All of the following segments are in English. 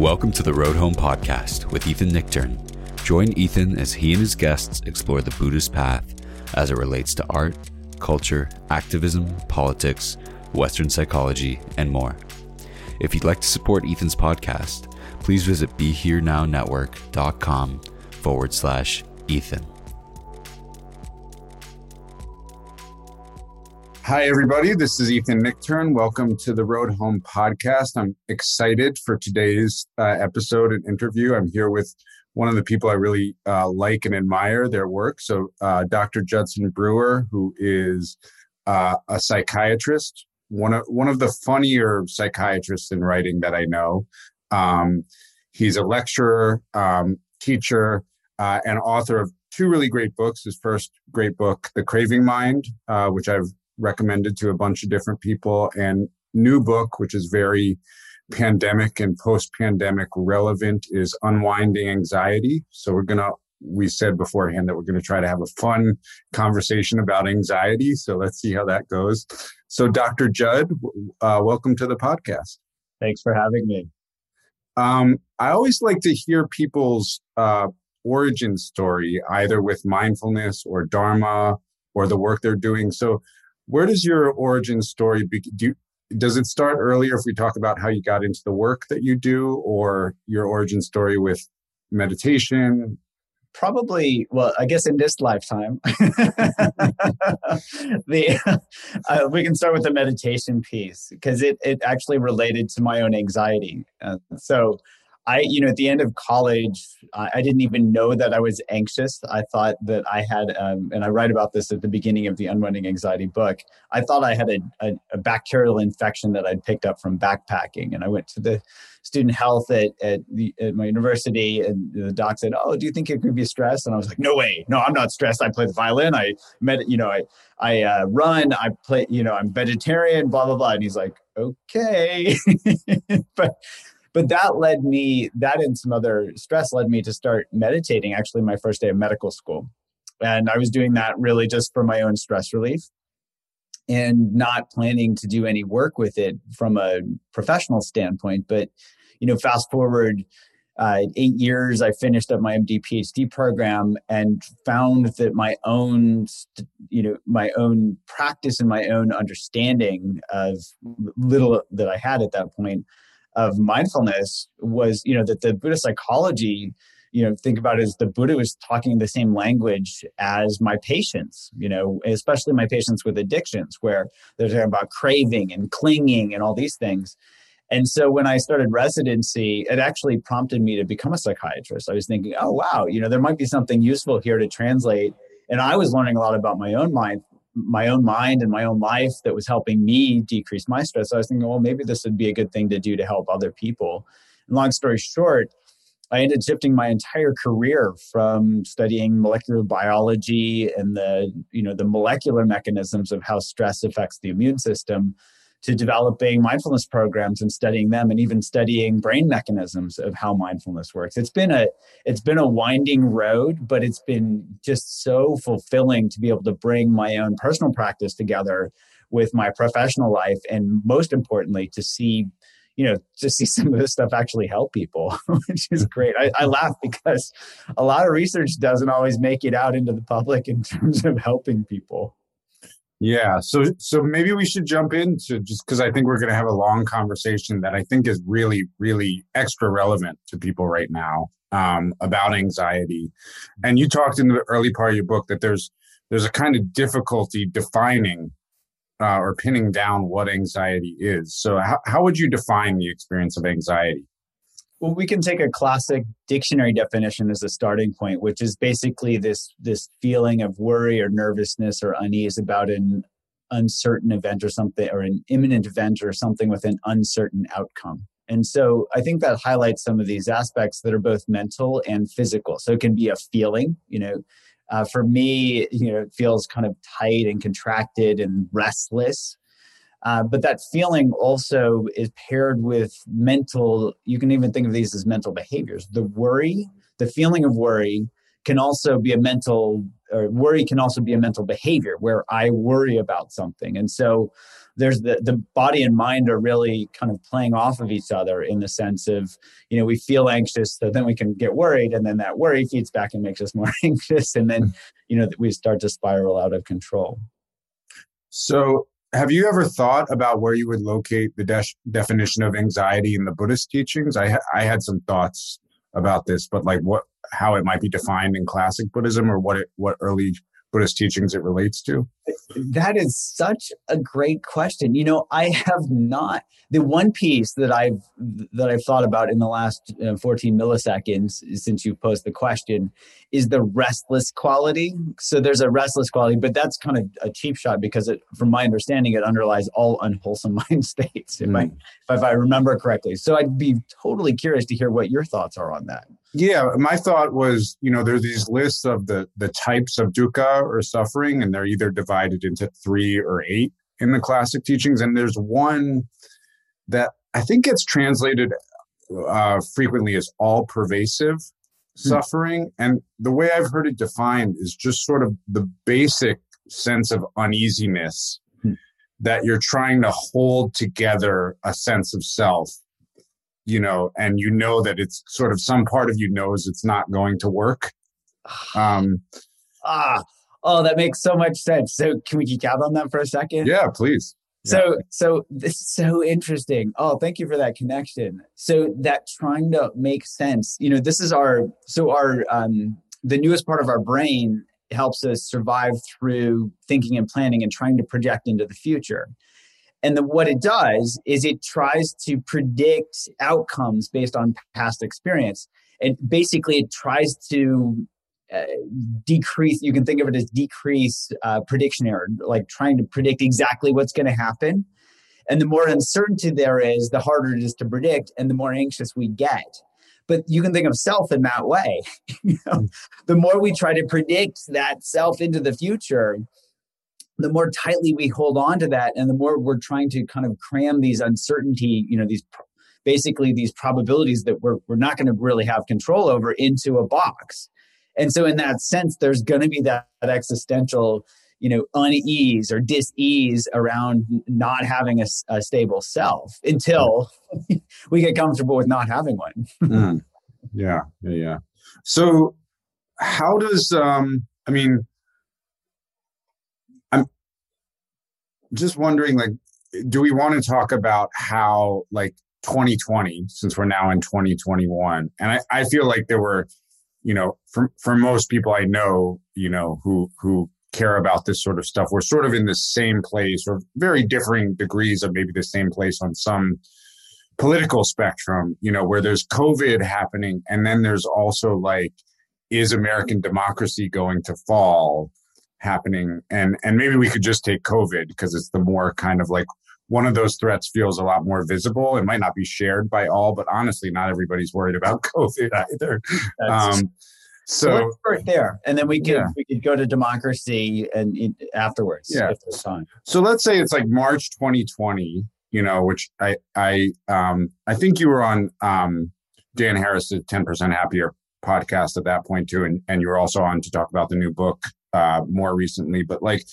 Welcome to the Road Home podcast with Ethan Nichtern. Join Ethan as he and his guests explore the Buddhist path as it relates to art, culture, activism, politics, Western psychology, and more. If you'd like to support Ethan's podcast, please visit BeHereNowNetwork.com forward slash Ethan. Hi, everybody. This is Ethan Nichtern. Welcome to the Road Home podcast. I'm excited for today's uh, episode and interview. I'm here with one of the people I really uh, like and admire their work. So, uh, Dr. Judson Brewer, who is uh, a psychiatrist, one of one of the funnier psychiatrists in writing that I know. Um, he's a lecturer, um, teacher, uh, and author of two really great books. His first great book, The Craving Mind, uh, which I've recommended to a bunch of different people, and new book, which is very pandemic and post pandemic relevant, is Unwinding Anxiety. So we're going to, we said beforehand that we're going to try to have a fun conversation about anxiety. So let's see how that goes. So, Dr. Jud, uh, welcome to the podcast. Thanks for having me. Um, I always like to hear people's uh, origin story, either with mindfulness or Dharma or the work they're doing. So, where does your origin story be, do, you, does it start earlier if we talk about how you got into the work that you do or your origin story with meditation? Probably well i guess in this lifetime. The uh, we can start with the meditation piece because it, it actually related to my own anxiety. Uh, so I, you know, at the end of college, I, didn't even know that I was anxious. I thought that I had, um, and I write about this at the beginning of the Unwinding Anxiety book. I thought I had a, a, a, bacterial infection that I'd picked up from backpacking. And I went to the student health at, at, the, at my university, and the doc said, "Oh, do you think it could be stress?" And I was like, "No way, no, I'm not stressed. I play the violin. I met, you know, I I uh, run. I play, you know, I'm vegetarian. Blah blah blah." And he's like, "Okay," but but that led me that and some other stress led me to start meditating actually my first day of medical school. And i was doing that really just for my own stress relief and not planning to do any work with it from a professional standpoint. But you know fast forward uh, eight years i finished up my md phd program and found that my own you know my own practice and my own understanding of little that i had at that point of mindfulness was you know that the buddhist psychology you know think about it as the buddha was talking the same language as my patients you know especially my patients with addictions where they're talking about craving and clinging and all these things. And so when i started residency it actually prompted me to become a psychiatrist. I was thinking oh wow you know there might be something useful here to translate. And i was learning a lot about my own mind my own mind and my own life that was helping me decrease my stress. So I was thinking, well, maybe this would be a good thing to do to help other people. And long story short, I ended shifting my entire career from studying molecular biology and the you know the molecular mechanisms of how stress affects the immune system to developing mindfulness programs and studying them and even studying brain mechanisms of how mindfulness works. It's been a it's been a winding road but it's been just so fulfilling to be able to bring my own personal practice together with my professional life and most importantly to see you know to see some of this stuff actually help people which is great. I, I laugh because a lot of research doesn't always make it out into the public in terms of helping people yeah. So so maybe we should jump into just because I think we're going to have a long conversation that I think is really really extra relevant to people right now um, about anxiety. And you talked in the early part of your book that there's there's a kind of difficulty defining uh, or pinning down what anxiety is. So how, how would you define the experience of anxiety? Well, we can take a classic dictionary definition as a starting point, which is basically this this feeling of worry or nervousness or unease about an uncertain event or something, or an imminent event or something with an uncertain outcome. And so I think that highlights some of these aspects that are both mental and physical. So it can be a feeling, you know, uh, for me, you know, it feels kind of tight and contracted and restless. Uh, but that feeling also is paired with mental, you can even think of these as mental behaviors. The worry, the feeling of worry can also be a mental or worry can also be a mental behavior where I worry about something. And so there's the the body and mind are really kind of playing off of each other in the sense of you know we feel anxious so then we can get worried and then that worry feeds back and makes us more anxious and then you know we start to spiral out of control so have you ever thought about where you would locate the de- definition of anxiety in the buddhist teachings? I ha- i had some thoughts about this but like what how it might be defined in classic buddhism or what it what early buddhist teachings it relates to that is such a great question. You know, I have not the one piece that I've that I've thought about in the last uh, 14 milliseconds since you posed the question is the restless quality. So there's a restless quality, but that's kind of a cheap shot because it, from my understanding, it underlies all unwholesome mind states. If, mm. I, if I remember correctly. So I'd be totally curious to hear what your thoughts are on that. Yeah, my thought was, you know, there's these lists of the the types of dukkha or suffering, and they're either divided divided into three or eight in the classic teachings. And there's one that I think gets translated uh, frequently as all pervasive hmm. suffering. And the way I've heard it defined is just sort of the basic sense of uneasiness hmm. that you're trying to hold together a sense of self you know and you know that it's sort of some part of you knows it's not going to work um ah Oh, that makes so much sense. So can we geek out on that for a second? Yeah, please. So yeah. so this is so interesting. Oh, thank you for that connection. So that trying to make sense, you know, this is our so our um the newest part of our brain helps us survive through thinking and planning and trying to project into the future. And the, what it does is it tries to predict outcomes based on past experience. And basically, it tries to uh, decrease you can think of it as decrease uh, prediction error like trying to predict exactly what's going to happen. And the more uncertainty there is the harder it is to predict and the more anxious we get. But you can think of self in that way you know? The more we try to predict that self into the future the more tightly we hold on to that and the more we're trying to kind of cram these uncertainty you know these basically these probabilities that we're, we're not going to really have control over into a box and so, in that sense, there's going to be that, that existential, you know, unease or dis-ease around not having a, a stable self until we get comfortable with not having one. mm. Yeah, yeah, yeah. So, how does um? I mean, I'm just wondering, like, do we want to talk about how, like, 2020, since we're now in 2021, and I, I feel like there were you know, for for most people I know, you know, who who care about this sort of stuff, we're sort of in the same place or very differing degrees of maybe the same place on some political spectrum, you know, where there's COVID happening and then there's also like, is American democracy going to fall happening? And and maybe we could just take COVID because it's the more kind of like one of those threats feels a lot more visible. It might not be shared by all, but honestly, not everybody's worried about COVID either. Um, so right there, and then we could yeah. we could go to democracy and afterwards. Yeah. So let's say it's like March 2020. You know, which I I um I think you were on um Dan Harris's 10% Happier podcast at that point too, and and you were also on to talk about the new book uh more recently. But like,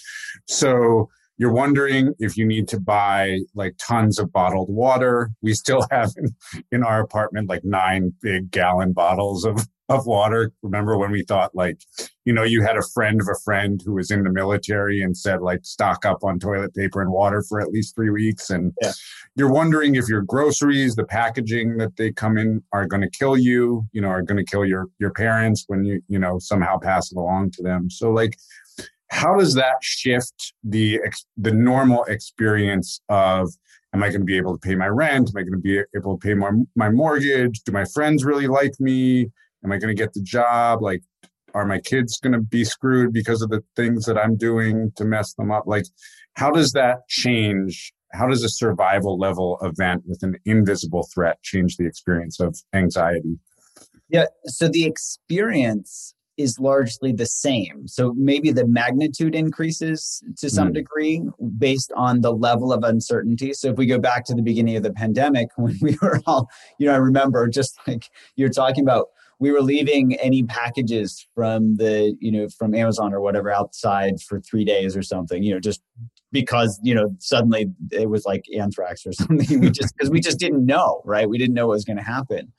so you're wondering if you need to buy like tons of bottled water. We still have in, in our apartment like nine big gallon bottles of, of water. Remember when we thought like, you know, you had a friend of a friend who was in the military and said like stock up on toilet paper and water for at least three weeks. And yeah. you're wondering if your groceries, the packaging that they come in are going to kill you, you know, are going to kill your, your parents when you, you know, somehow pass it along to them. So like, how does that shift the the normal experience of am i going to be able to pay my rent? Am i going to be able to pay my, my mortgage? Do my friends really like me? Am i going to get the job? Like are my kids going to be screwed because of the things that i'm doing to mess them up? Like how does that change how does a survival level event with an invisible threat change the experience of anxiety? Yeah so the experience is largely the same. So maybe the magnitude increases to some mm. degree based on the level of uncertainty. So if we go back to the beginning of the pandemic, when we were all, you know, I remember just like you're talking about, we were leaving any packages from the you know from amazon or whatever outside for three days or something you know just because you know suddenly it was like anthrax or something we just because we just didn't know right we didn't know what was going to happen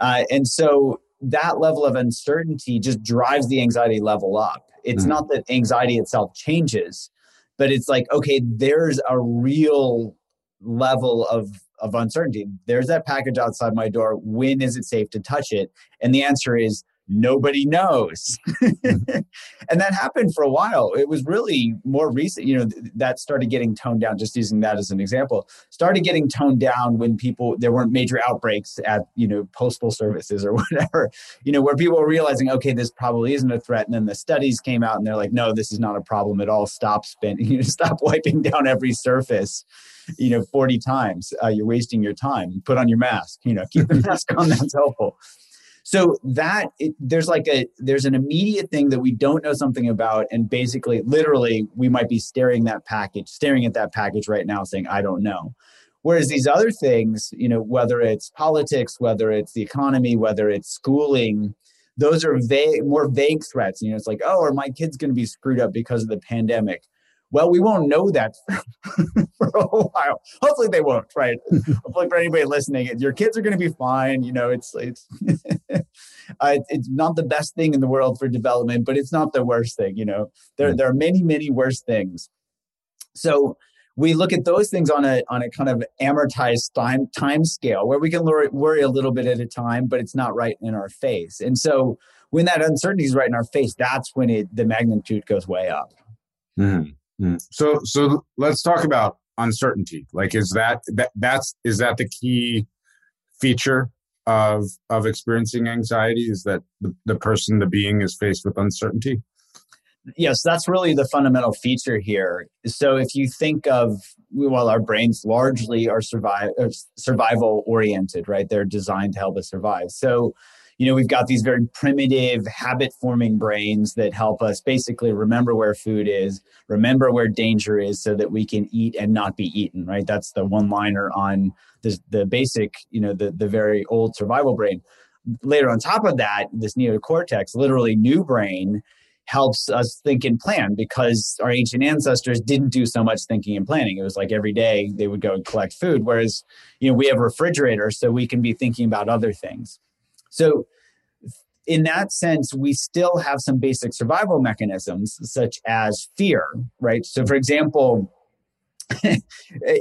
uh, and so that level of uncertainty just drives the anxiety level up it's mm-hmm. not that anxiety itself changes but it's like okay there's a real level of of uncertainty. There's that package outside my door. When is it safe to touch it? And the answer is nobody knows. and that happened for a while. It was really more recent, you know, that started getting toned down, just using that as an example, started getting toned down when people, there weren't major outbreaks at, you know, postal services or whatever, you know, where people were realizing, okay, this probably isn't a threat. And then the studies came out and they're like, no, this is not a problem at all. Stop spending, you know, stop wiping down every surface you know 40 times uh, you're wasting your time put on your mask you know keep the mask on that's helpful so that it, there's like a there's an immediate thing that we don't know something about, and basically, literally, we might be staring that package, staring at that package right now, saying, "I don't know." Whereas these other things, you know, whether it's politics, whether it's the economy, whether it's schooling, those are vague, more vague threats. You know, it's like, oh, are my kids going to be screwed up because of the pandemic? Well, we won't know that for a while. Hopefully, they won't. Right? Hopefully, for anybody listening, your kids are going to be fine. You know, it's it's uh, it's not the best thing in the world for development, but it's not the worst thing. You know, there there are many many worse things. So we look at those things on a on a kind of amortized time time scale where we can worry a little bit at a time, but it's not right in our face. And so when that uncertainty is right in our face, that's when it the magnitude goes way up. Mm-hmm. Mm. So so let's talk about uncertainty. Like is that that that's is that the key feature of of experiencing anxiety is that the, the person the being is faced with uncertainty? Yes, that's really the fundamental feature here. So if you think of well, our brains largely are survive survival oriented, right? They're designed to help us survive. So you know, we've got these very primitive habit forming brains that help us basically remember where food is, remember where danger is so that we can eat and not be eaten, right? That's the one liner on the, the basic, you know, the, the very old survival brain. Later on top of that, this neocortex, literally new brain, helps us think and plan because our ancient ancestors didn't do so much thinking and planning. It was like every day they would go and collect food. Whereas, you know, we have refrigerators, so we can be thinking about other things. So, in that sense, we still have some basic survival mechanisms, such as fear, right? So, for example,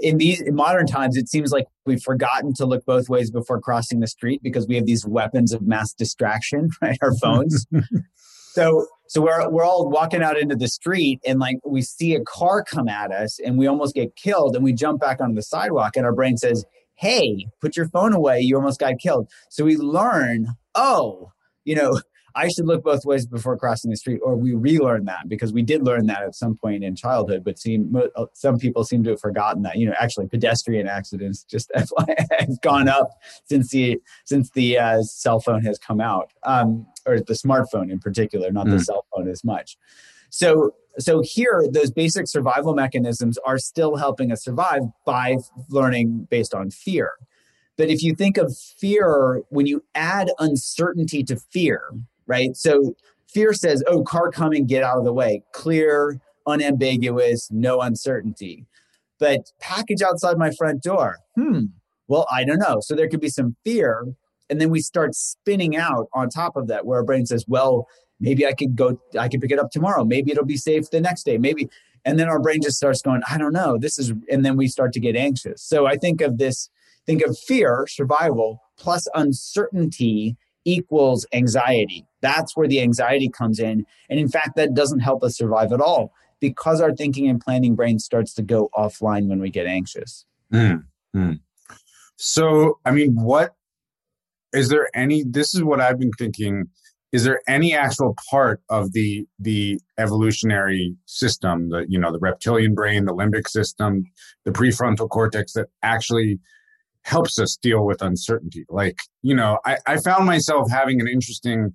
in these in modern times, it seems like we've forgotten to look both ways before crossing the street because we have these weapons of mass distraction, right? Our phones. so, so we're we're all walking out into the street, and like we see a car come at us, and we almost get killed, and we jump back onto the sidewalk, and our brain says, "Hey, put your phone away! You almost got killed." So we learn oh, you know, I should look both ways before crossing the street, or we relearn that because we did learn that at some point in childhood, but seem uh, some people seem to have forgotten that. You know, actually, pedestrian accidents just have gone up since the since the uh, cell phone has come out, um, or the smartphone in particular, not mm. the cell phone as much. So, so here, those basic survival mechanisms are still helping us survive by learning based on fear. But if you think of fear, when you add uncertainty to fear, right? So fear says, oh, car coming, get out of the way. Clear, unambiguous, no uncertainty. But package outside my front door, hmm, well, I don't know. So there could be some fear. And then we start spinning out on top of that, where our brain says, well, maybe I could go, I could pick it up tomorrow. Maybe it'll be safe the next day. Maybe. And then our brain just starts going, I don't know. This is, and then we start to get anxious. So I think of this Think of fear, survival, plus uncertainty equals anxiety. That's where the anxiety comes in. And in fact, that doesn't help us survive at all because our thinking and planning brain starts to go offline when we get anxious. Mm, mm. So, I mean, what is there any? This is what I've been thinking. Is there any actual part of the the evolutionary system, the you know the reptilian brain, the limbic system, the prefrontal cortex that actually helps us deal with uncertainty. Like, you know, I, I found myself having an interesting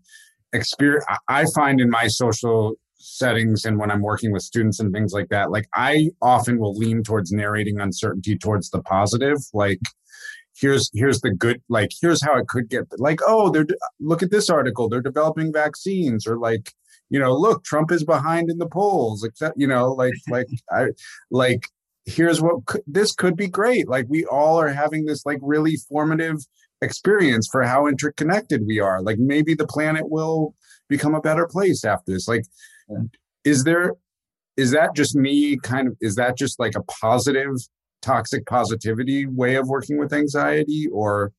experience. I find in my social settings and when I'm working with students and things like that, like I often will lean towards narrating uncertainty towards the positive. Like, here's here's the good like here's how it could get like oh they're look at this article they're developing vaccines or like you know look trump is behind in the polls except you know like like i like here's what could, this could be great. Like we all are having this like really formative experience for how interconnected we are. Like maybe the planet will become a better place after this. Like is there is that just me kind of is that just like a positive toxic positivity way of working with anxiety or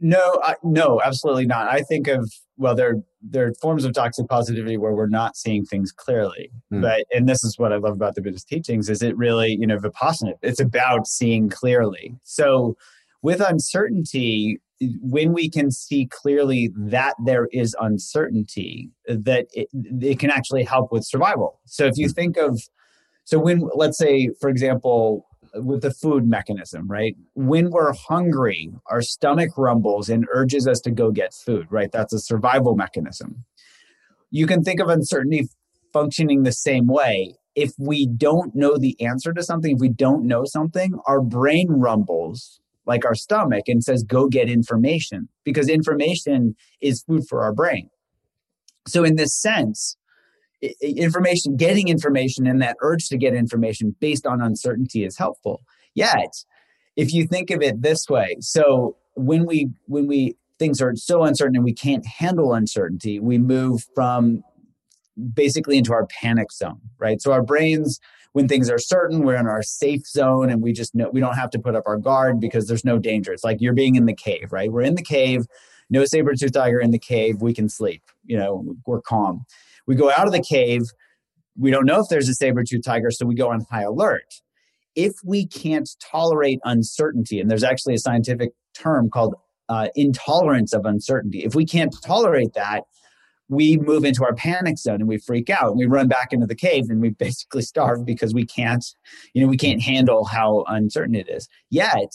no I, no absolutely not i think of well there there are forms of toxic positivity where we're not seeing things clearly hmm. but and this is what i love about the buddhist teachings is it really you know vipassana it's about seeing clearly so with uncertainty when we can see clearly that there is uncertainty that it, it can actually help with survival so if you hmm. think of so when let's say for example with the food mechanism, right? When we're hungry, our stomach rumbles and urges us to go get food, right? That's a survival mechanism. You can think of uncertainty functioning the same way. If we don't know the answer to something, if we don't know something, our brain rumbles like our stomach and says, go get information because information is food for our brain. So, in this sense, information, getting information and that urge to get information based on uncertainty is helpful. Yet, if you think of it this way, so when we when we things are so uncertain and we can't handle uncertainty, we move from basically into our panic zone, right? So our brains, when things are certain, we're in our safe zone and we just know we don't have to put up our guard because there's no danger. It's like you're being in the cave, right? We're in the cave, no saber-tooth tiger in the cave, we can sleep, you know, we're calm. We go out of the cave. We don't know if there's a saber tooth tiger, so we go on high alert. If we can't tolerate uncertainty, and there's actually a scientific term called uh, intolerance of uncertainty, if we can't tolerate that, we move into our panic zone and we freak out and we run back into the cave and we basically starve because we can't you know we can't handle how uncertain it is yet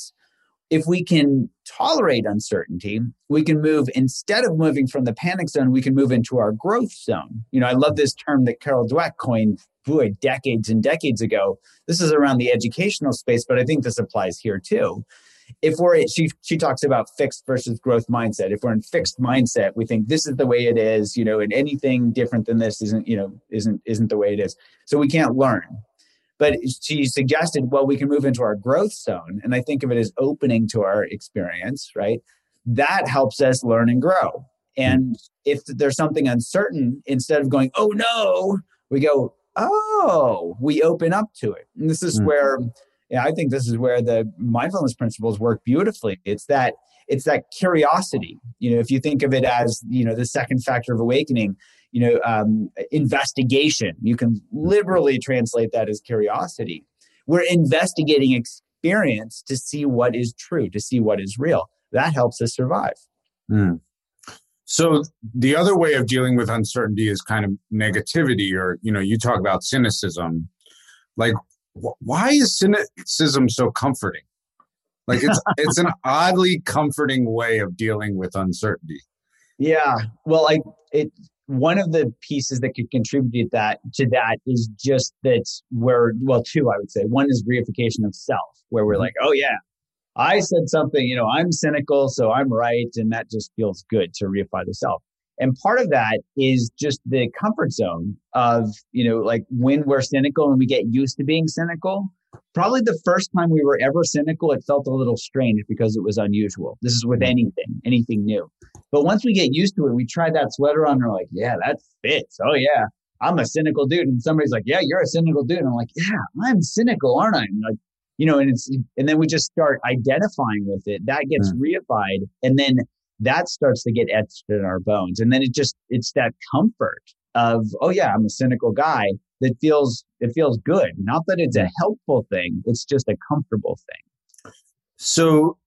if we can tolerate uncertainty, we can move instead of moving from the panic zone, we can move into our growth zone. You know, I love this term that Carol Dweck coined boy decades and decades ago. This is around the educational space, but I think this applies here too. If we're she she talks about fixed versus growth mindset. If we're in fixed mindset, we think this is the way it is, you know, and anything different than this isn't, you know, isn't isn't the way it is. So we can't learn. But she suggested, well, we can move into our growth zone. And I think of it as opening to our experience, right? That helps us learn and grow. And if there's something uncertain, instead of going, oh no, we go, oh, we open up to it. And this is mm-hmm. where yeah, I think this is where the mindfulness principles work beautifully. It's that it's that curiosity. You know, if you think of it as you know the second factor of awakening, you know, um, investigation. You can liberally translate that as curiosity. We're investigating experience to see what is true, to see what is real. That helps us survive. Mm. So the other way of dealing with uncertainty is kind of negativity, or you know, you talk about cynicism. Like, wh- why is cynicism so comforting? Like it's it's an oddly comforting way of dealing with uncertainty. Yeah. Well, I it one of the pieces that could contribute that to that is just that where well two i would say one is reification of self where we're mm-hmm. like oh yeah i said something you know i'm cynical so i'm right and that just feels good to reify the self and part of that is just the comfort zone of you know like when we're cynical and we get used to being cynical probably the first time we were ever cynical it felt a little strange because it was unusual this is with mm-hmm. anything anything new but once we get used to it, we try that sweater on and we're like, yeah, that fits. Oh, yeah, I'm a cynical dude. And somebody's like, yeah, you're a cynical dude. And I'm like, yeah, I'm cynical, aren't I? And like, you know, and it's, and then we just start identifying with it. That gets mm. reified. And then that starts to get etched in our bones. And then it just, it's that comfort of, oh, yeah, I'm a cynical guy that feels, it feels good. Not that it's a helpful thing, it's just a comfortable thing. So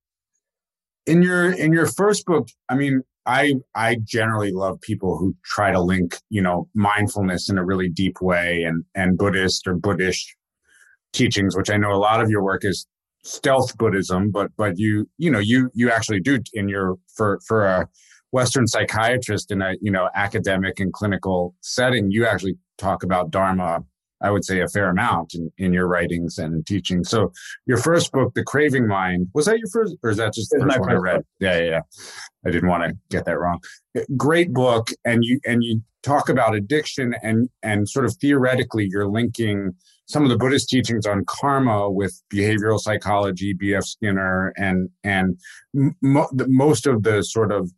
in your in your first book i mean I I generally love people who try to link, you know, mindfulness in a really deep way and and Buddhist or Buddhist teachings, which I know a lot of your work is stealth Buddhism, but but you you know you you actually do in your for for a Western psychiatrist in a you know academic and clinical setting, you actually talk about Dharma I would say, a fair amount in, in your writings and teaching. So, your first book, The Craving Mind, was that your first, or is that just the first one I read? Book. Yeah, yeah, yeah. I didn't want to get that wrong. Eh, great book, and you and you talk about addiction and and sort of theoretically, you're linking some of the Buddhist teachings on karma with behavioral psychology, B.F. Skinner, and and mo- most of the sort of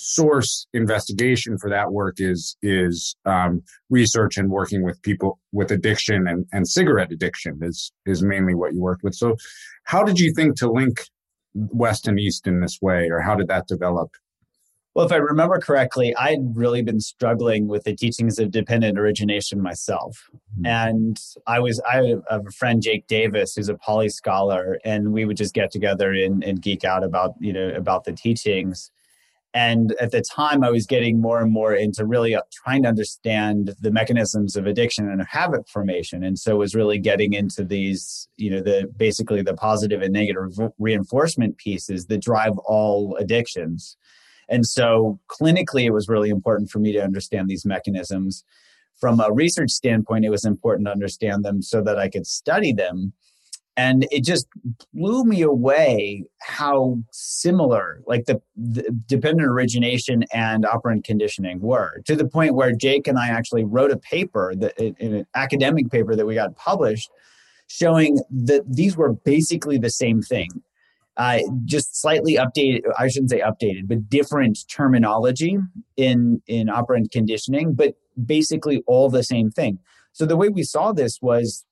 source investigation for that work is is um, research and working with people with addiction and, and cigarette addiction is is mainly what you worked with. So, how did you think to link West and East in this way, or how did that develop? Well, if I remember correctly, I had really been struggling with the teachings of dependent origination myself. Mm-hmm. And I was, I have a friend, Jake Davis, who's a Pali scholar, and we would just get together and, and geek out about, you know, about the teachings. And at the time, I was getting more and more into really uh, trying to understand the mechanisms of addiction and habit formation. And so was really getting into these, you know, the basically the positive and negative reinforcement pieces that drive all addictions. And so clinically, it was really important for me to understand these mechanisms. From a research standpoint, it was important to understand them so that I could study them. And it just blew me away how similar, like the, the dependent origination and operant conditioning were, to the point where Jake and I actually wrote a paper that in an academic paper that we got published showing that these were basically the same thing. Uh, just slightly updated i shouldn't say updated but different terminology in in operant conditioning but basically all the same thing. So the way we saw this was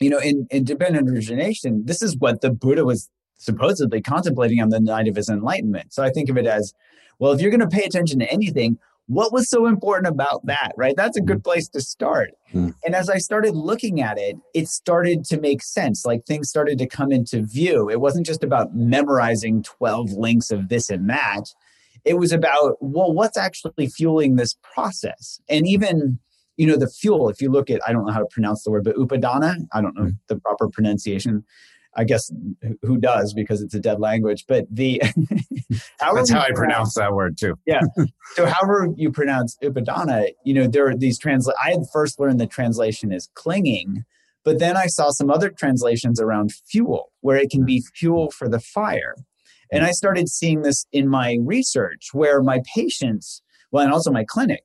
you know in, in dependent origination this is what the buddha was supposedly contemplating on the night of his enlightenment. So i think of it as well if you're going to pay attention to anything what was so important about that right? That's a good place to start. Mm. and as i started looking at it it started to make sense. Like things started to come into view. It wasn't just about memorizing 12 links of this and that. It was about well what's actually fueling this process? And even you know the fuel if you look at i don't know how to pronounce the word but upadana i don't know mm. the proper pronunciation I guess who does because it's a dead language. But the that's how I pronounce that word too. yeah. So however you pronounce upadana, you know, there are these translate. I had first learned the translation is clinging, but then I saw some other translations around fuel, where it can be fuel for the fire. And I started seeing this in my research, where my patients, well, and also my clinic,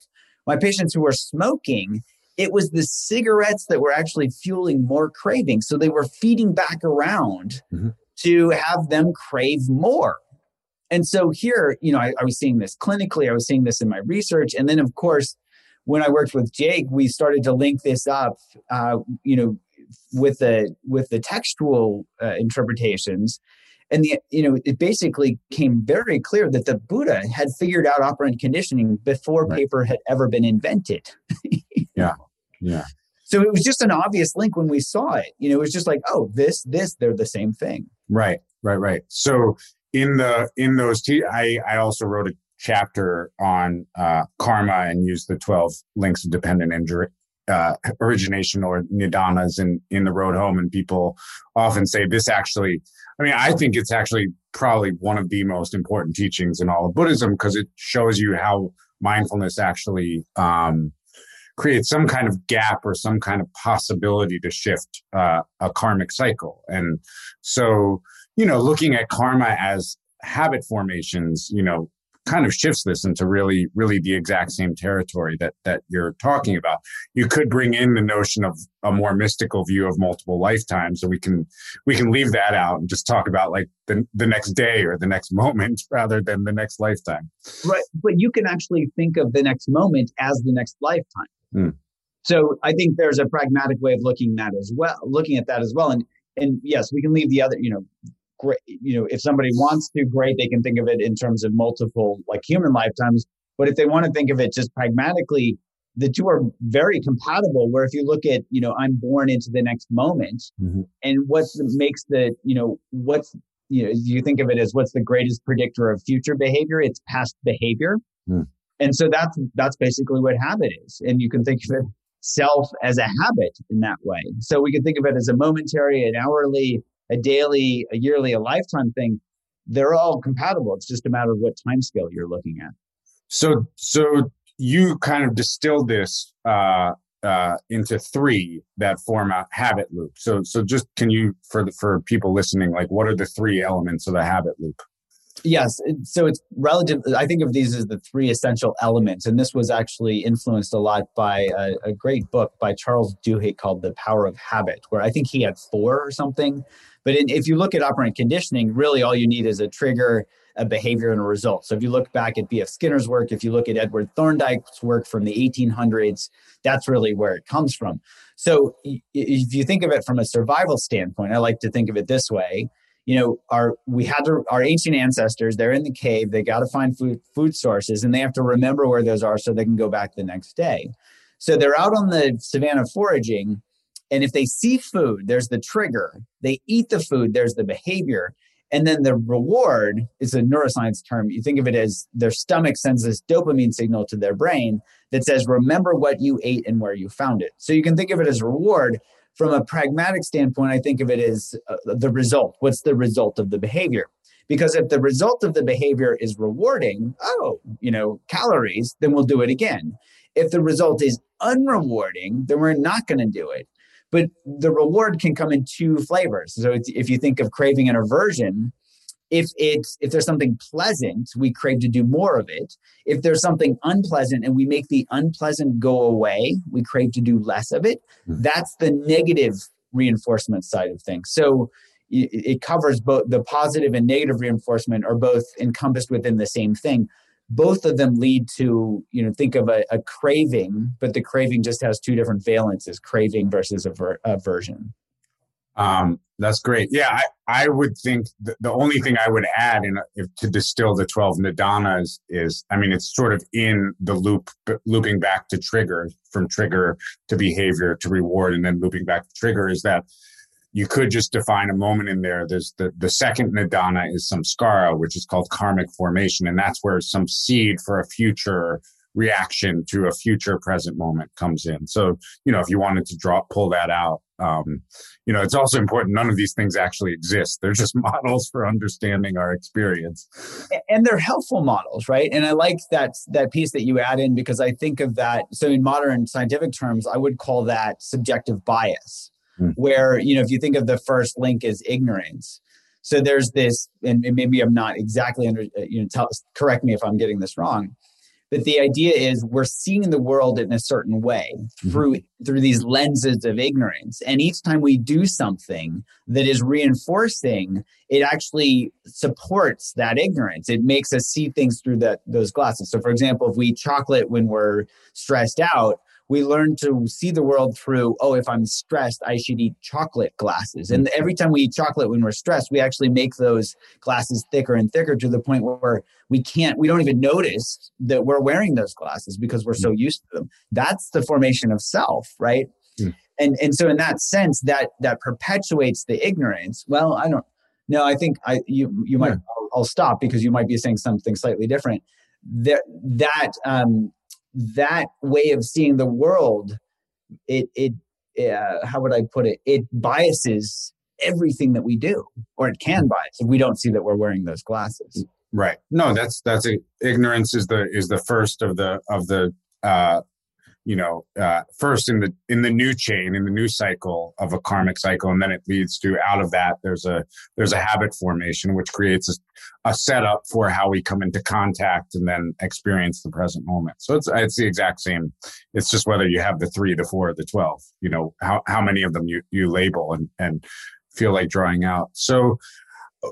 my patients who were smoking it was the cigarettes that were actually fueling more craving. So they were feeding back around mm-hmm. to have them crave more. And so here, you know, I, I was seeing this clinically, I was seeing this in my research. And then, of course, when I worked with Jake, we started to link this up, uh, you know, with the with the textual uh, interpretations and the you know it basically came very clear that the buddha had figured out operant conditioning before right. paper had ever been invented yeah yeah. So it was just an obvious link when we saw it. You know, it was just like, oh, this, this, they're the same thing. Right, right, right. So in the in those, te- I I also wrote a chapter on uh, karma and used the twelve links of dependent injury. Uh, origination or nidanas in in the road home and people often say this actually i mean i think it's actually probably one of the most important teachings in all of buddhism because it shows you how mindfulness actually um, create some kind of gap or some kind of possibility to shift uh, a karmic cycle. And so, you know, looking at karma as habit formations, you know, kind of shifts this into really, really the exact same territory that that you're talking about. You could bring in the notion of a more mystical view of multiple lifetimes, so we can we can leave that out and just talk about like the the next day or the next moment rather than the next lifetime. Right, but you can actually think of the next moment as the next lifetime. Mm. So I think there's a pragmatic way of looking that as well, looking at that as well. And and yes, we can leave the other, you know, great, you know, if somebody wants to, great, they can think of it in terms of multiple like human lifetimes. But if they want to think of it just pragmatically, the two are very compatible. Where if you look at, you know, I'm born into the next moment, mm-hmm. and what makes the, you know, what's you know, you think of it as what's the greatest predictor of future behavior? It's past behavior. Mm. And so that's that's basically what habit is. And you can think of it self as a habit in that way. So we can think of it as a momentary, an hourly, a daily, a yearly, a lifetime thing. They're all compatible. It's just a matter of what time scale you're looking at. So so you kind of distilled this uh, uh, into three that form a habit loop. So, so just can you for the, for people listening, like what are the three elements of the habit loop? Yes. So it's relative. I think of these as the three essential elements. And this was actually influenced a lot by a, a, great book by Charles Duhigg called The Power of Habit, where I think he had four or something. But in, if you look at operant conditioning, really all you need is a trigger, a behavior, and a result. So if you look back at B.F. Skinner's work, if you look at Edward Thorndike's work from the 1800s, that's really where it comes from. So if you think of it from a survival standpoint, I like to think of it this way you know our we had to our ancient ancestors they're in the cave they got to find food food sources and they have to remember where those are so they can go back the next day. So they're out on the savannah foraging and if they see food there's the trigger. They eat the food there's the behavior and then the reward is a neuroscience term. You think of it as their stomach sends this dopamine signal to their brain that says remember what you ate and where you found it. So you can think of it as reward from a pragmatic standpoint, I think of it as uh, the result. What's the result of the behavior? Because if the result of the behavior is rewarding, oh, you know, calories, then we'll do it again. If the result is unrewarding, then we're not going to do it. But the reward can come in two flavors. So if you think of craving and aversion, if it's if there's something pleasant we crave to do more of it. If there's something unpleasant and we make the unpleasant go away we crave to do less of it. Mm-hmm. that's the negative reinforcement side of things. So it covers both the positive and negative reinforcement are both encompassed within the same thing. Both of them lead to you know think of a, a craving but the craving just has two different valences craving versus aver- aversion um, that's great. Yeah, I, I would think the, only thing I would add in if, to distill the 12 nidanas is, I mean, it's sort of in the loop, looping back to trigger, from trigger to behavior to reward, and then looping back to trigger is that you could just define a moment in there. There's the, the second nidana is samskara, which is called karmic formation. And that's where some seed for a future reaction to a future present moment comes in. So, you know, if you wanted to draw, pull that out, um, you know, it's also important. None of these things actually exist. They're just models for understanding our experience, and they're helpful models, right? And I like that that piece that you add in because I think of that. So, in modern scientific terms, I would call that subjective bias, mm. where you know, if you think of the first link as ignorance. So there's this, and maybe I'm not exactly under. You know, tell, correct me if I'm getting this wrong but the idea is we're seeing the world in a certain way mm-hmm. through mm-hmm. through these lenses of ignorance and each time we do something that is reinforcing it actually supports that ignorance it makes us see things through that those glasses so for example if we eat chocolate when we're stressed out we learn to see the world through, oh, if I'm stressed, I should eat chocolate glasses. And every time we eat chocolate when we're stressed, we actually make those glasses thicker and thicker to the point where we can't, we don't even notice that we're wearing those glasses because we're so mm. used to them. That's the formation of self, right? Mm. And and so in that sense, that that perpetuates the ignorance. Well, I don't no, I think I you you might yeah. I'll, I'll, stop because you might be saying something slightly different. That that um that way of seeing the world, it it uh, how would I put it? It biases everything that we do, or it can bias if we don't see that we're wearing those glasses. Right. No, that's that's a, ignorance is the is the first of the of the uh, you know uh, first in the in the new chain in the new cycle of a karmic cycle and then it leads to out of that there's a there's a habit formation which creates a, a setup for how we come into contact and then experience the present moment. So it's it's the exact same. It's just whether you have the three the four or the 12 you know how, how many of them you you label and and feel like drawing out. So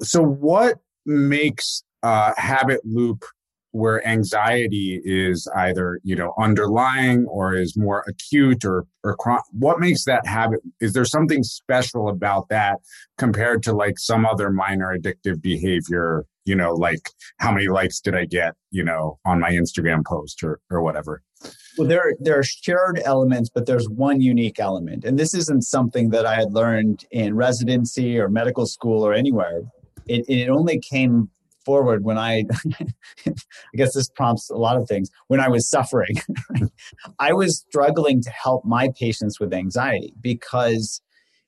so what makes uh habit loop where anxiety is either you know underlying or is more acute or or what makes that habit is there something special about that compared to like some other minor addictive behavior? You know like how many likes did i get you know on my instagram post or or whatever? Well there there are shared elements but there's one unique element. And this isn't something that i had learned in residency or medical school or anywhere. It, it only came forward when I, I guess this prompts a lot of things. When I was suffering, I was struggling to help my patients with anxiety because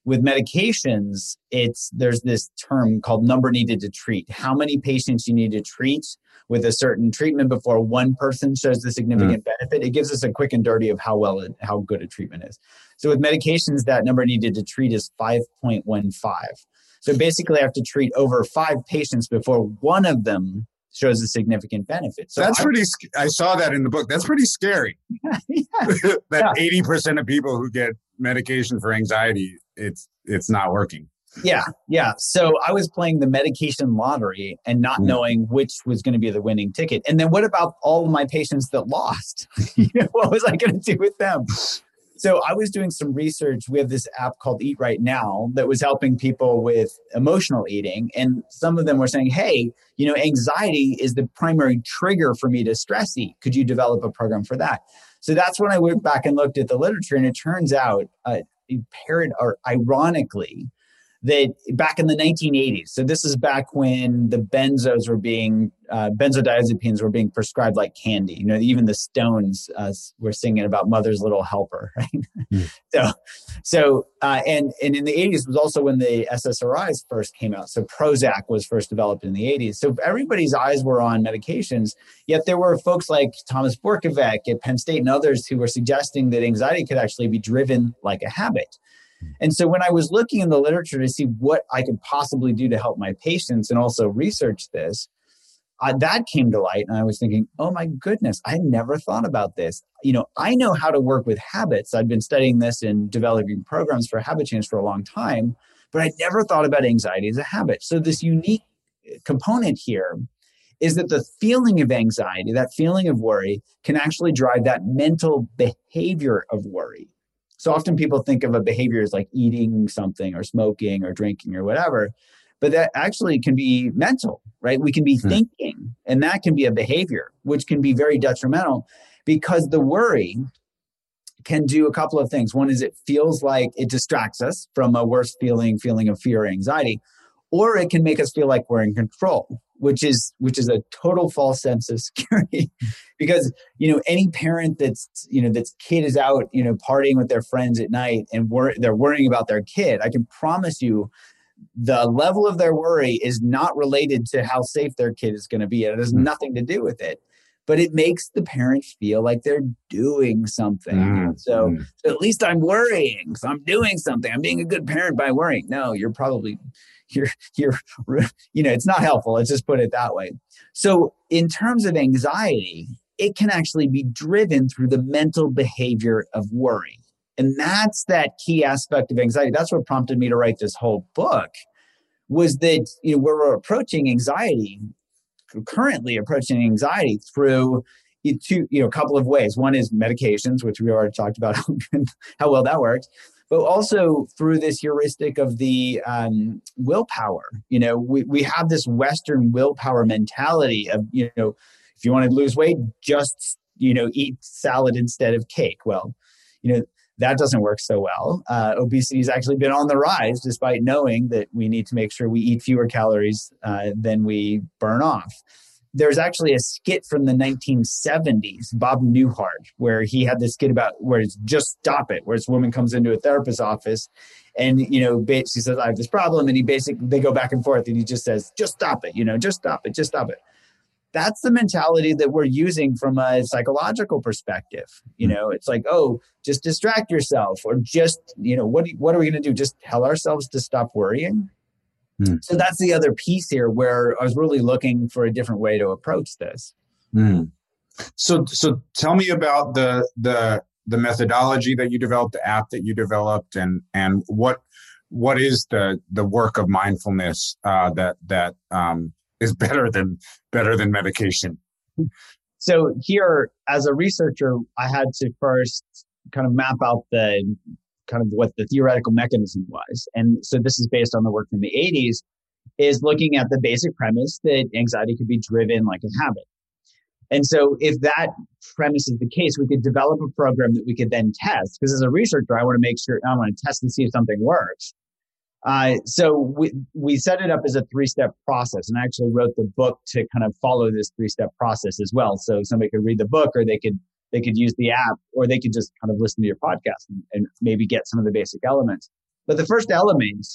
with medications, it's there's this term called number needed to treat. How many patients you need to treat with a certain treatment before one person shows the significant mm. benefit? It gives us a quick and dirty of how well it, how good a treatment is. So with medications, that number needed to treat is 5.15. So basically, I have to treat over five patients before one of them shows a significant benefit. So that's I, pretty. I saw that in the book. That's pretty scary. that eighty percent of people who get medication for anxiety, it's it's not working. Yeah, yeah. So I was playing the medication lottery and not mm. knowing which was going to be the winning ticket. And then what about all of my patients that lost? you know, what was I going to do with them? So I was doing some research. We have this app called Eat Right Now that was helping people with emotional eating. And some of them were saying, hey, you know, anxiety is the primary trigger for me to stress eat. Could you develop a program for that? So that's when I went back and looked at the literature. And it turns out, uh, parad- or ironically, that back in the 1980s, so this is back when the benzos were being, uh, benzodiazepines were being prescribed like candy. You know, even the Stones uh, were singing about Mother's Little Helper, right? Mm. so, so uh, and and in the 80s was also when the SSRIs first came out. So Prozac was first developed in the 80s. So everybody's eyes were on medications. Yet there were folks like Thomas Borkovec at Penn State and others who were suggesting that anxiety could actually be driven like a habit. And so when I was looking in the literature to see what I could possibly do to help my patients and also research this, uh, that came to light. And I was thinking, oh my goodness, I never thought about this. You know, I know how to work with habits. I've been studying this and developing programs for habit change for a long time, but I never thought about anxiety as a habit. So this unique component here is that the feeling of anxiety, that feeling of worry, can actually drive that mental behavior of worry. So often people think of a behavior as like eating something or smoking or drinking or whatever, but that actually can be mental, right? We can be hmm. thinking, and that can be a behavior, which can be very detrimental because the worry can do a couple of things. One is it feels like it distracts us from a worse feeling, feeling of fear or anxiety, or it can make us feel like we're in control which is which is a total false sense of security because you know any parent that's you know that's kid is out you know partying with their friends at night and wor- they're worrying about their kid i can promise you the level of their worry is not related to how safe their kid is going to be And it has mm. nothing to do with it but it makes the parent feel like they're doing something. Mm, so, mm. so at least I'm worrying. So I'm doing something. I'm being a good parent by worrying. No, you're probably you're you're you know it's not helpful let's just put it that way. So in terms of anxiety it can actually be driven through the mental behavior of worry. And that's that key aspect of anxiety. That's what prompted me to write this whole book was that you know we're approaching anxiety currently approaching anxiety through two you know a couple of ways. One is medications which we already talked about how well that works but also through this heuristic of the um, willpower. You know, we, we have this Western willpower mentality of, you know, if you want to lose weight, just, you know, eat salad instead of cake. Well, you know, that doesn't work so well. Uh, obesity has actually been on the rise, despite knowing that we need to make sure we eat fewer calories uh, than we burn off there's actually a skit from the 1970s, Bob Newhart, where he had this skit about where it's just stop it, where this woman comes into a therapist's office and, you know, she says, I have this problem. And he basically, they go back and forth and he just says, just stop it, you know, just stop it, just stop it. That's the mentality that we're using from a psychological perspective. You know, it's like, oh, just distract yourself or just, you know, what, what are we going to do? Just tell ourselves to stop worrying? Mm. So that's the other piece here where I was really looking for a different way to approach this. Mm. So so tell me about the the the methodology that you developed, the app that you developed, and and what what is the the work of mindfulness uh, that that um, is better than better than medication. So here, as a researcher, I had to first kind of map out the kind of what the theoretical mechanism was. And so this is based on the work from the 80s, is looking at the basic premise that anxiety could be driven like a habit. And so if that premise is the case, we could develop a program that we could then test. Because as a researcher, I want to make sure I want to test and see if something works. Uh, so we, we set it up as a three step process and I actually wrote the book to kind of follow this three step process as well. So somebody could read the book or they could they could use the app or they could just kind of listen to your podcast and, and maybe get some of the basic elements. But the first element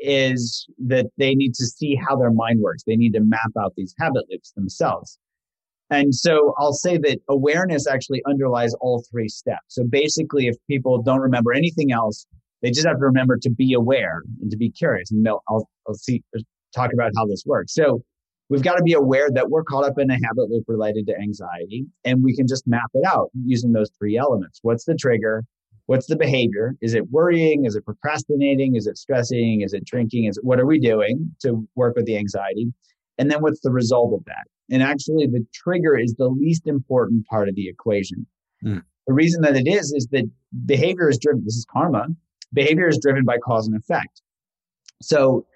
is that they need to see how their mind works. They need to map out these habit loops themselves. And so I'll say that awareness actually underlies all three steps. So basically, if people don't remember anything else, they just have to remember to be aware and to be curious. And I'll, I'll see, talk about how this works. So we've got to be aware that we're caught up in a habit loop related to anxiety, and we can just map it out using those three elements. What's the trigger? What's the behavior? Is it worrying? Is it procrastinating? Is it stressing? Is it drinking? Is it, what are we doing to work with the anxiety? And then what's the result of that? And actually, the trigger is the least important part of the equation. Mm. The reason that it is is that behavior is driven. This is karma. Behavior is driven by cause and effect. So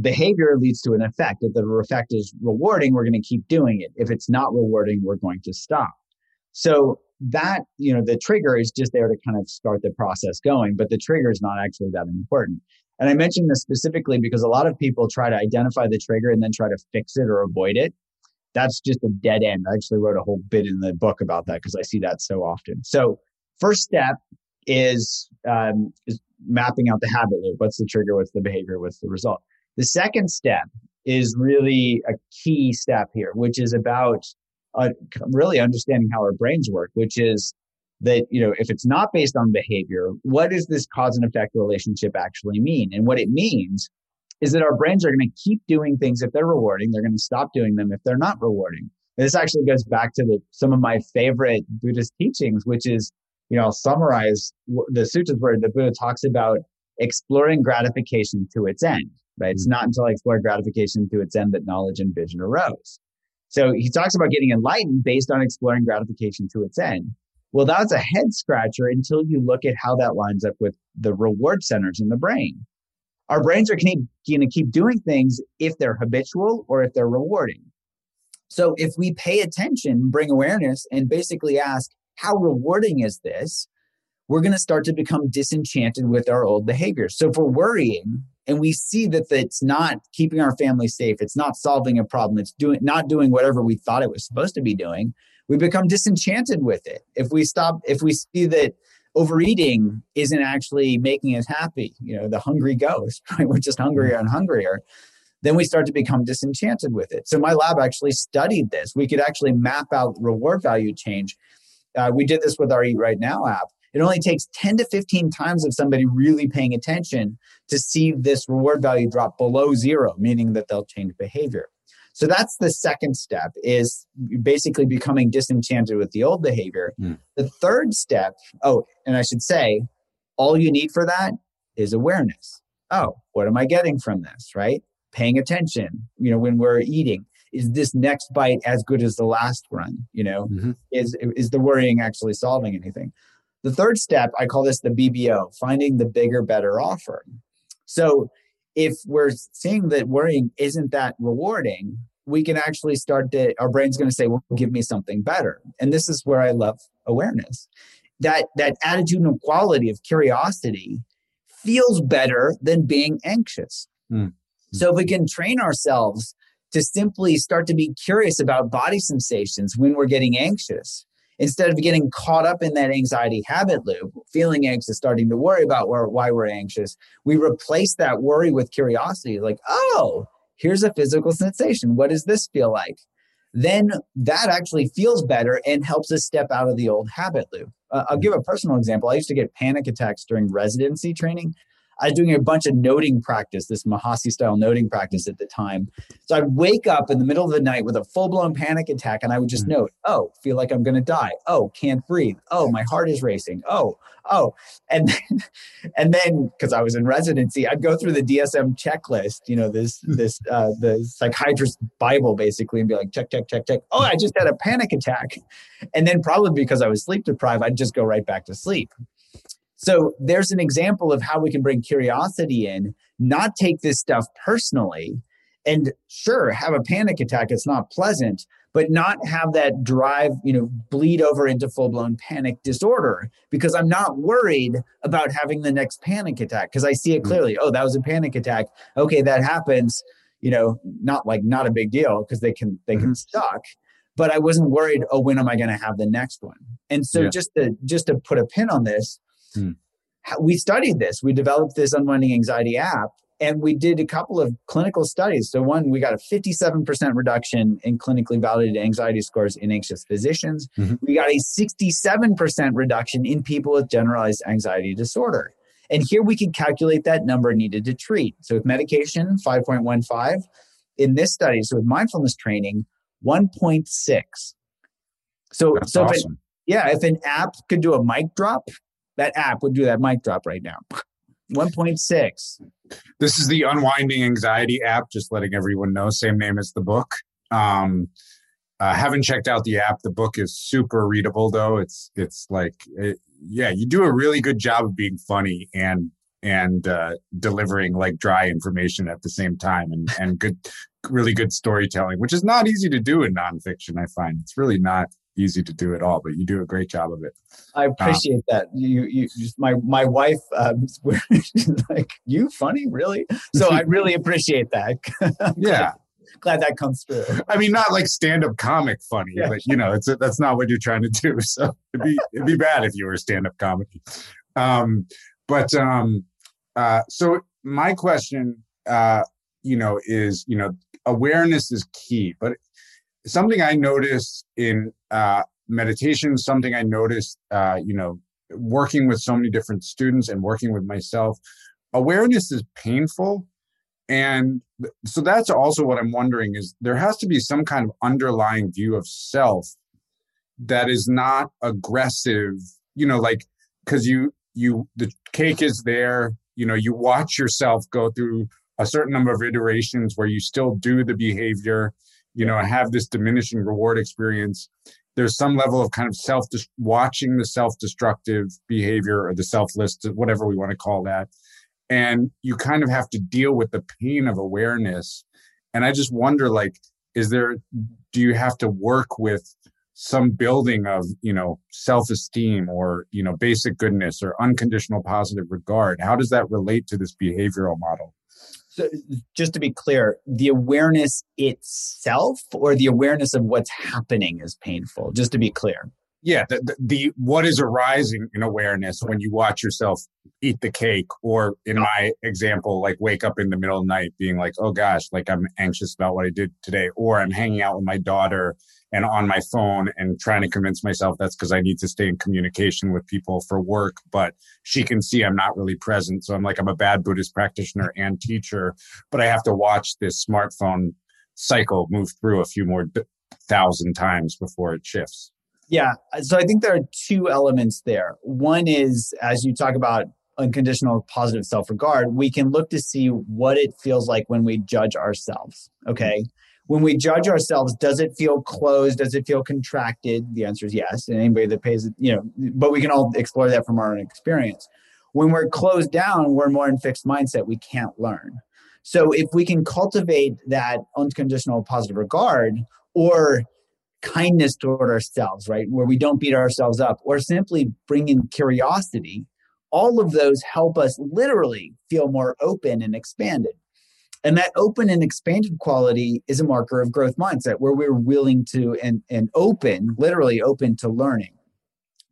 behavior leads to an effect. If the effect is rewarding, we're going to keep doing it. If it's not rewarding, we're going to stop. So that, you know, the trigger is just there to kind of start the process going, but the trigger is not actually that important. And I mention this specifically because a lot of people try to identify the trigger and then try to fix it or avoid it. That's just a dead end. I actually wrote a whole bit in the book about that because I see that so often. So, first step is um, is mapping out the habit loop. What's the trigger? What's the behavior? What's the result? The second step is really a key step here, which is about uh, really understanding how our brains work, which is that, you know, if it's not based on behavior, what does this cause and effect relationship actually mean? And what it means is that our brains are going to keep doing things if they're rewarding. They're going to stop doing them if they're not rewarding. And this actually goes back to the, some of my favorite Buddhist teachings, which is, you know, I'll summarize the sutras where the Buddha talks about exploring gratification to its end, right? It's mm-hmm. not until I explore gratification to its end that knowledge and vision arose. So he talks about getting enlightened based on exploring gratification to its end. Well, that's a head scratcher until you look at how that lines up with the reward centers in the brain. Our brains are going to keep doing things if they're habitual or if they're rewarding. So if we pay attention, bring awareness, and basically ask, how rewarding is this? We're going to start to become disenchanted with our old behaviors. So if we're worrying, and we see that it's not keeping our family safe. It's not solving a problem. It's doing not doing whatever we thought it was supposed to be doing. We become disenchanted with it. If we stop if we see that overeating isn't actually making us happy you know the hungry ghost right? We're just hungrier and hungrier. Then we start to become disenchanted with it. So my lab actually studied this. We could actually map out reward value change. Uh, we did this with our eat right now app it only takes 10 to 15 times of somebody really paying attention to see this reward value drop below zero, meaning that they'll change behavior. So that's the second step is basically becoming disenchanted with the old behavior. Mm. The third step, oh, and I should say, all you need for that is awareness. Oh, what am I getting from this, right? Paying attention, you know, when we're eating. Is this next bite as good as the last one? You know, mm-hmm. is is the worrying actually solving anything? The third step, I call this the BBO, finding the bigger, better offer. So if we're seeing that worrying isn't that rewarding, we can actually start to, our brain's going to say, well, give me something better. And this is where I love awareness. That, that attitudinal quality of curiosity feels better than being anxious. Mm. So if we can train ourselves to simply start to be curious about body sensations when we're getting anxious, instead of getting caught up in that anxiety habit loop, feeling anxious, starting to worry about where, why we're anxious, we replace that worry with curiosity like, oh, here's a physical sensation. What does this feel like? Then that actually feels better and helps us step out of the old habit loop. Uh, I'll give a personal example. I used to get panic attacks during residency training. I was doing a bunch of noting practice, this Mahasi style noting practice at the time. So I'd wake up in the middle of the night with a full blown panic attack and I would just mm-hmm. note, oh, feel like I'm going to die. Oh, can't breathe. Oh, my heart is racing. Oh, oh. And then, and then because I was in residency, I'd go through the DSM checklist, you know, this, this, uh, the psychiatrist Bible basically and be like, check, check, check, check. Oh, I just had a panic attack. And then probably because I was sleep deprived, I'd just go right back to sleep. So there's an example of how we can bring curiosity in, not take this stuff personally, and sure, have a panic attack. It's not pleasant, but not have that drive, you know, bleed over into full blown panic disorder because I'm not worried about having the next panic attack because I see it mm. clearly. Oh, that was a panic attack. Okay, that happens. You know, not like not a big deal because they can they can mm-hmm. stuck but I wasn't worried. Oh, when am I going to have the next one? And so yeah. just to just to put a pin on this, Hmm. we studied this. We developed this unwinding anxiety app and we did a couple of clinical studies. So, one, we got a 57% reduction in clinically validated anxiety scores in anxious physicians. Mm-hmm. We got a 67% reduction in people with generalized anxiety disorder. And here we can calculate that number needed to treat. So, with medication, 5.15. In this study, so with mindfulness training, 1.6. So, That's so awesome. if yeah, if an app could do a mic drop, that app would do that mic drop right now. 1.6. This is the Unwinding Anxiety app, just letting everyone know. Same name as the book. Um, uh, haven't checked out the app. The book is super readable, though. It's it's like, it, yeah, you do a really good job of being funny and and uh, delivering like dry information at the same time, and and good, really good storytelling, which is not easy to do in nonfiction. I find it's really not easy to do at all, but you do a great job of it. I um, appreciate um, that. You, you, just, my, my wife, um, like, you funny, really? So I really appreciate that. yeah. Glad that comes through. I mean, not like stand-up comic funny, yeah. but you know, it's a, that's not what you're trying to do. So it'd be it'd be bad if you were a stand-up comedy. Um, but um, uh, so my question, uh, you know, is you know, awareness is key, but something I noticed in uh, meditation, something I noticed, uh, you know, working with so many different students and working with myself, awareness is painful. And so that's also what I'm wondering is there has to be some kind of underlying view of self that is not aggressive, you know, like, cause you, you, the cake is there, you know, you watch yourself go through a certain number of iterations where you still do the behavior you know have this diminishing reward experience there's some level of kind of self watching the self-destructive behavior or the selfless whatever we want to call that. And you kind of have to deal with the pain of awareness. And i just wonder like is there do you have to work with some building of you know self-esteem or you know basic goodness or unconditional positive regard? How does that relate to this behavioral model so just to be clear, the awareness itself or the awareness of what's happening is painful, just to be clear. Yeah, the, the, the what is arising in awareness when you watch yourself eat the cake, or in my example, like wake up in the middle of the night being like, oh gosh, like I'm anxious about what I did today, or I'm hanging out with my daughter and on my phone and trying to convince myself that's because I need to stay in communication with people for work. But she can see I'm not really present. So I'm like, I'm a bad Buddhist practitioner and teacher, but I have to watch this smartphone cycle move through a few more thousand times before it shifts. Yeah. So I think there are two elements there. One is, as you talk about unconditional positive self regard, we can look to see what it feels like when we judge ourselves. Okay when we judge ourselves, does it feel closed? Does it feel contracted? The answer is yes. And anybody that pays, you know, but we can all explore that from our own experience. When we're closed down, we're more in fixed mindset. We can't learn. So if we can cultivate that unconditional positive regard or kindness toward ourselves, right, where we don't beat ourselves up, or simply bring in curiosity, all of those help us literally feel more open and expanded. And that open and expanded quality is a marker of growth mindset where we're willing to and, and open, literally open to learning.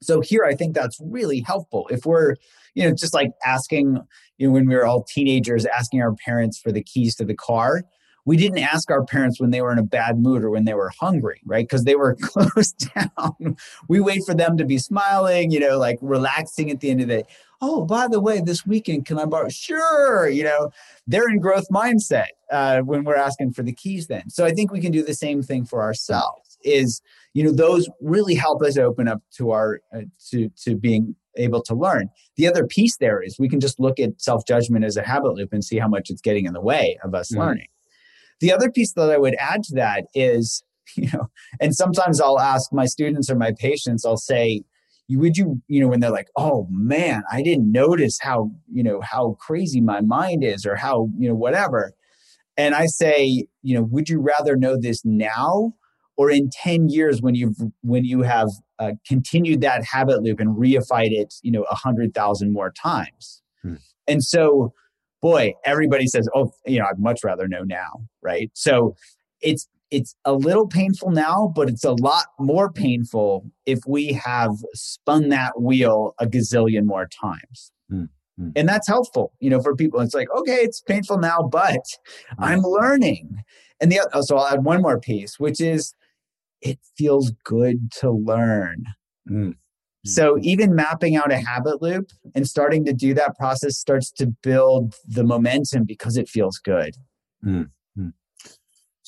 So here I think that's really helpful. If we're, you know, just like asking, you know, when we were all teenagers, asking our parents for the keys to the car, we didn't ask our parents when they were in a bad mood or when they were hungry, right? Because they were closed down. We wait for them to be smiling, you know, like relaxing at the end of the day oh, by the way, this weekend, can I borrow? Sure. You know, they're in growth mindset uh, when we're asking for the keys then. So I think we can do the same thing for ourselves is, you know, those really help us open up to our, uh, to, to being able to learn. The other piece there is we can just look at self-judgment as a habit loop and see how much it's getting in the way of us mm-hmm. learning. The other piece that I would add to that is, you know, and sometimes I'll ask my students or my patients, I'll say, you would you you know when they're like oh man i didn't notice how you know how crazy my mind is or how you know whatever and i say you know would you rather know this now or in 10 years when you've when you have uh, continued that habit loop and reified it you know a hundred thousand more times hmm. and so boy everybody says oh you know i'd much rather know now right so it's it's a little painful now, but it's a lot more painful if we have spun that wheel a gazillion more times. Mm-hmm. And that's helpful, you know, for people. It's like, okay, it's painful now, but mm-hmm. I'm learning. And the other, so I'll add one more piece, which is it feels good to learn. Mm. So even mapping out a habit loop and starting to do that process starts to build the momentum because it feels good. Mm.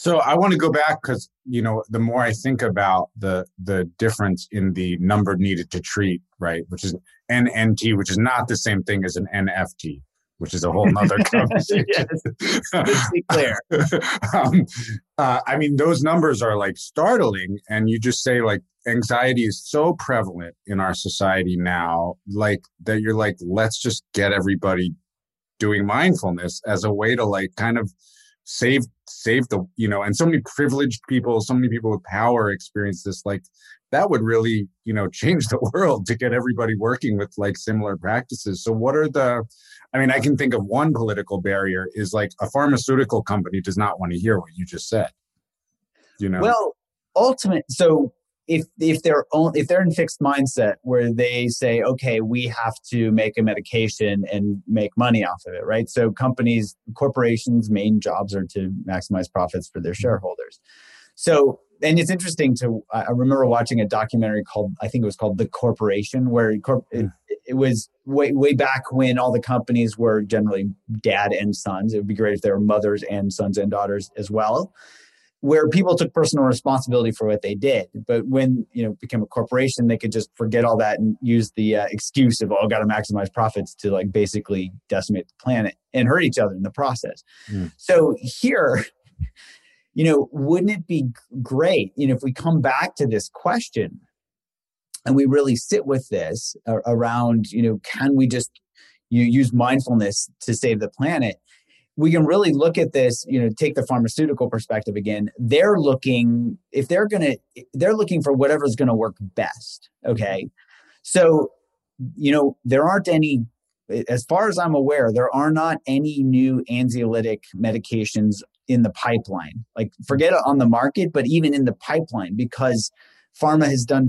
So I want to go back because you know the more I think about the the difference in the number needed to treat, right, which is NNT, which is not the same thing as an NFT, which is a whole nother conversation. Clear. um, uh, I mean, those numbers are like startling, and you just say like anxiety is so prevalent in our society now, like that you're like, let's just get everybody doing mindfulness as a way to like kind of save save the you know and so many privileged people so many people with power experience this like that would really you know change the world to get everybody working with like similar practices so what are the i mean i can think of one political barrier is like a pharmaceutical company does not want to hear what you just said you know? Well ultimate so if if they're on, if they're in fixed mindset where they say okay we have to make a medication and make money off of it right? So companies corporations main jobs are to maximize profits for their mm-hmm. shareholders. So and it's interesting to i remember watching a documentary called i think it was called the corporation where it, mm. it was way way back when all the companies were generally dad and sons it would be great if there were mothers and sons and daughters as well where people took personal responsibility for what they did. But when you know became a corporation, they could just forget all that and use the uh, excuse of "oh, got to maximize profits" to like basically decimate the planet and hurt each other in the process. Mm. So here, you know, wouldn't it be great, you know, if we come back to this question and we really sit with this around, you know, can we just you use mindfulness to save the planet? we can really look at this you know take the pharmaceutical perspective again they're looking if they're going to they're looking for whatever's going to work best okay so you know there aren't any as far as i'm aware there are not any new anxiolytic medications in the pipeline. Like forget on the market but even in the pipeline because pharma has done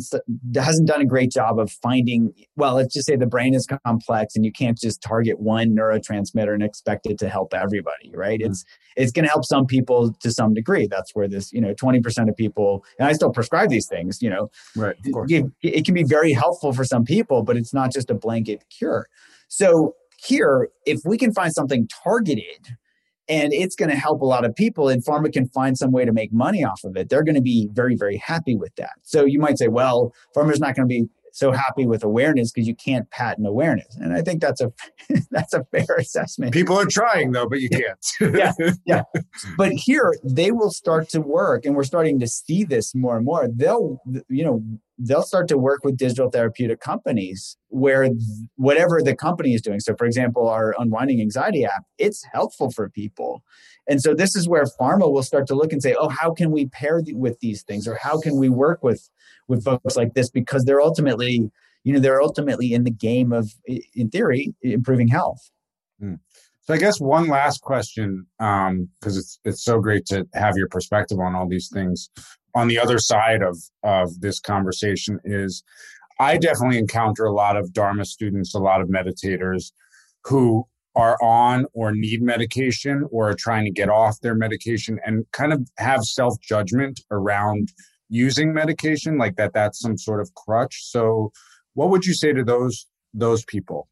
hasn't done a great job of finding well let's just say the brain is complex and you can't just target one neurotransmitter and expect it to help everybody right? Mm-hmm. it's it's going to help some people to some degree. That's where this you know 20% of people and i still prescribe these things you know right it, it can be very helpful for some people but it's not just a blanket cure. So here if we can find something targeted and it's going to help a lot of people and pharma can find some way to make money off of it. They're going to be very very happy with that. So you might say well pharma's not going to be so happy with awareness because you can't patent awareness. And i think that's a that's a fair assessment. People are trying though but you can't. Yeah. Yeah. But here they will start to work and we're starting to see this more and more. They'll you know they'll start to work with digital therapeutic companies where whatever the company is doing. So, for example, our unwinding anxiety app, it's helpful for people. And so, this is where pharma will start to look and say, oh, how can we pair with these things? Or how can we work with, with folks like this? Because they're ultimately, you know, they're ultimately in the game of, in theory, improving health. Mm. So I guess one last question, because um, it's it's so great to have your perspective on all these things on the other side of of this conversation is I definitely encounter a lot of Dharma students, a lot of meditators who are on or need medication or are trying to get off their medication and kind of have self judgment around using medication, like that that's some sort of crutch. So, what would you say to those those people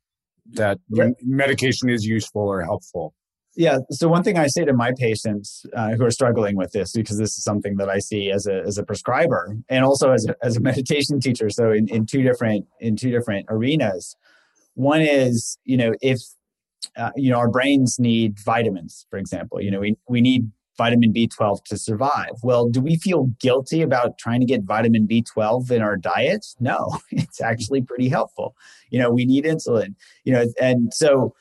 that medication is useful or helpful? Yeah. So one thing I say to my patients uh, who are struggling with this, because this is something that I see as a as a prescriber and also as a, as a meditation teacher. So in, in two different in two different arenas. One is you know if uh, you know our brains need vitamins, for example. You know we we need vitamin B12 to survive. Well, do we feel guilty about trying to get vitamin B12 in our diet? No, it's actually pretty helpful. You know, we need insulin. You know, and so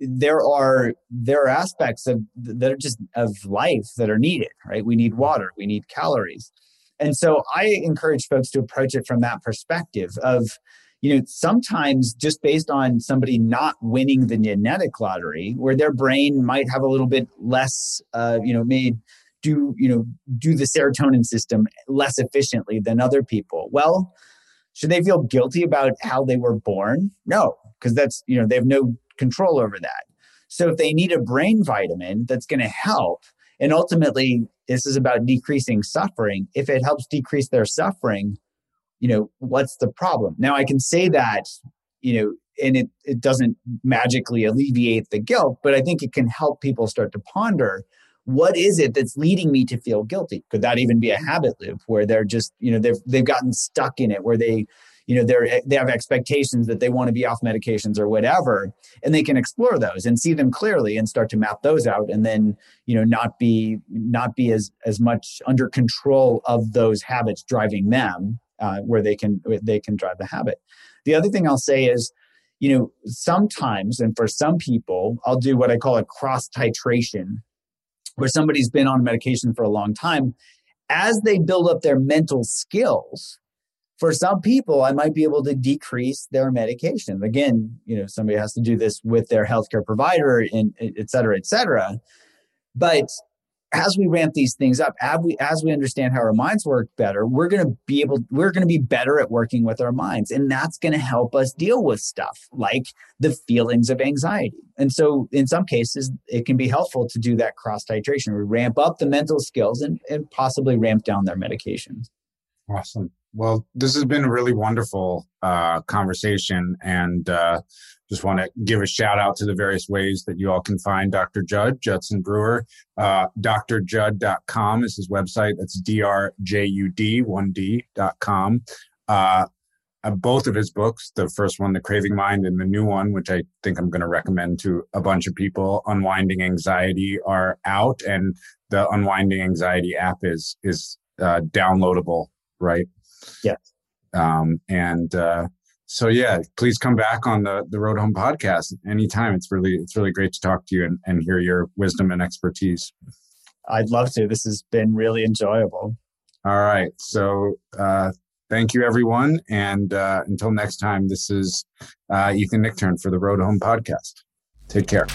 there are there are aspects of that are just of life that are needed right? We need water we need calories. And so i encourage folks to approach it from that perspective of you know sometimes just based on somebody not winning the genetic lottery where their brain might have a little bit less uh, you know made do you know do the serotonin system less efficiently than other people. Well should they feel guilty about how they were born? No because that's, you know, they have no control over that. So if they need a brain vitamin that's going to help, and ultimately this is about decreasing suffering, if it helps decrease their suffering, you know, what's the problem? Now I can say that, you know, and it, it doesn't magically alleviate the guilt, but I think it can help people start to ponder what is it that's leading me to feel guilty? Could that even be a habit loop where they're just, you know, they've they've gotten stuck in it, where they, you know, they're they have expectations that they want to be off medications or whatever, and they can explore those and see them clearly and start to map those out, and then, you know, not be not be as as much under control of those habits driving them, uh, where they can they can drive the habit. The other thing I'll say is you know, sometimes, and for some people, I'll do what I call a cross titration, where somebody's been on medication for a long time. As they build up their mental skills, for some people, I might be able to decrease their medication. Again, you know, somebody has to do this with their healthcare provider, and et cetera, et cetera. But as we ramp these things up, as we as we understand how our minds work better, we're going to be able we're to be better at working with our minds, and that's going to help us deal with stuff like the feelings of anxiety. And so, in some cases, it can be helpful to do that cross titration. We ramp up the mental skills and, and possibly ramp down their medications. Awesome. Well, this has been a really wonderful uh, conversation, and uh, just want to give a shout out to the various ways that you all can find Dr. Jud, Judson Brewer. Uh, drjud.com is his website. That's D-R-J-U-D, 1D.com. Uh, uh, both of his books, the first one, The Craving Mind, and the new one, which I think I'm going to recommend to a bunch of people, Unwinding Anxiety, are out, and the Unwinding Anxiety app is is uh, downloadable, right? Yes. Um, and uh, so yeah, please come back on the the Road Home podcast anytime. It's really it's really great to talk to you and, and hear your wisdom and expertise. I'd love to. This has been really enjoyable. All right. So uh, thank you everyone. And uh, until next time, this is uh, Ethan Nichtern for the Road Home podcast. Take care.